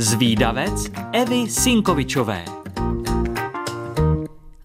Zvídavec Evy Sinkovičové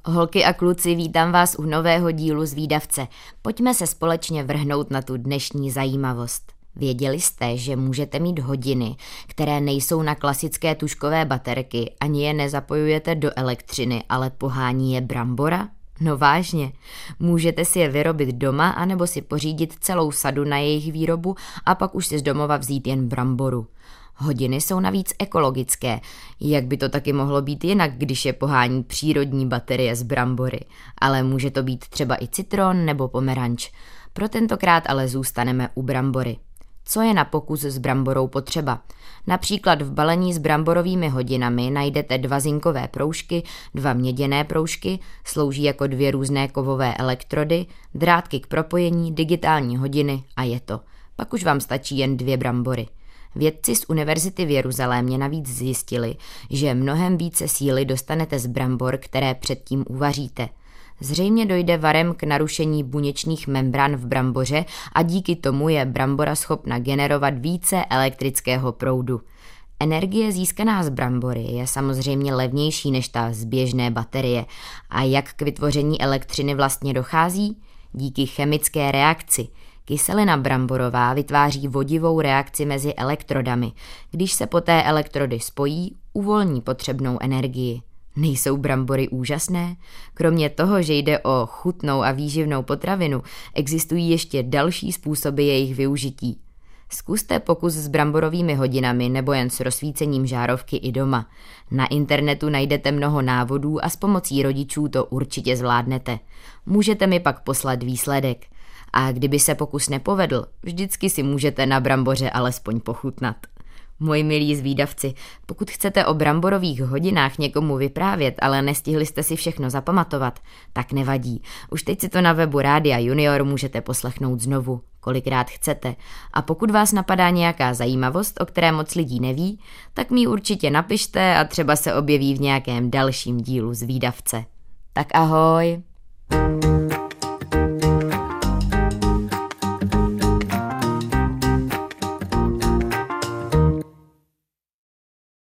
Holky a kluci, vítám vás u nového dílu Zvídavce. Pojďme se společně vrhnout na tu dnešní zajímavost. Věděli jste, že můžete mít hodiny, které nejsou na klasické tuškové baterky, ani je nezapojujete do elektřiny, ale pohání je brambora? No vážně, můžete si je vyrobit doma anebo si pořídit celou sadu na jejich výrobu a pak už si z domova vzít jen bramboru. Hodiny jsou navíc ekologické. Jak by to taky mohlo být jinak, když je pohání přírodní baterie z brambory? Ale může to být třeba i citron nebo pomeranč. Pro tentokrát ale zůstaneme u brambory. Co je na pokus s bramborou potřeba? Například v balení s bramborovými hodinami najdete dva zinkové proužky, dva měděné proužky, slouží jako dvě různé kovové elektrody, drátky k propojení, digitální hodiny a je to. Pak už vám stačí jen dvě brambory. Vědci z Univerzity v Jeruzalémě navíc zjistili, že mnohem více síly dostanete z brambor, které předtím uvaříte – Zřejmě dojde varem k narušení buněčných membran v bramboře a díky tomu je brambora schopna generovat více elektrického proudu. Energie získaná z brambory je samozřejmě levnější než ta z běžné baterie. A jak k vytvoření elektřiny vlastně dochází? Díky chemické reakci. Kyselina bramborová vytváří vodivou reakci mezi elektrodami. Když se poté elektrody spojí, uvolní potřebnou energii. Nejsou brambory úžasné? Kromě toho, že jde o chutnou a výživnou potravinu, existují ještě další způsoby jejich využití. Zkuste pokus s bramborovými hodinami nebo jen s rozsvícením žárovky i doma. Na internetu najdete mnoho návodů a s pomocí rodičů to určitě zvládnete. Můžete mi pak poslat výsledek. A kdyby se pokus nepovedl, vždycky si můžete na bramboře alespoň pochutnat. Moji milí zvídavci, pokud chcete o bramborových hodinách někomu vyprávět, ale nestihli jste si všechno zapamatovat, tak nevadí. Už teď si to na webu Rádia Junior můžete poslechnout znovu, kolikrát chcete. A pokud vás napadá nějaká zajímavost, o které moc lidí neví, tak mi určitě napište a třeba se objeví v nějakém dalším dílu zvídavce. Tak ahoj!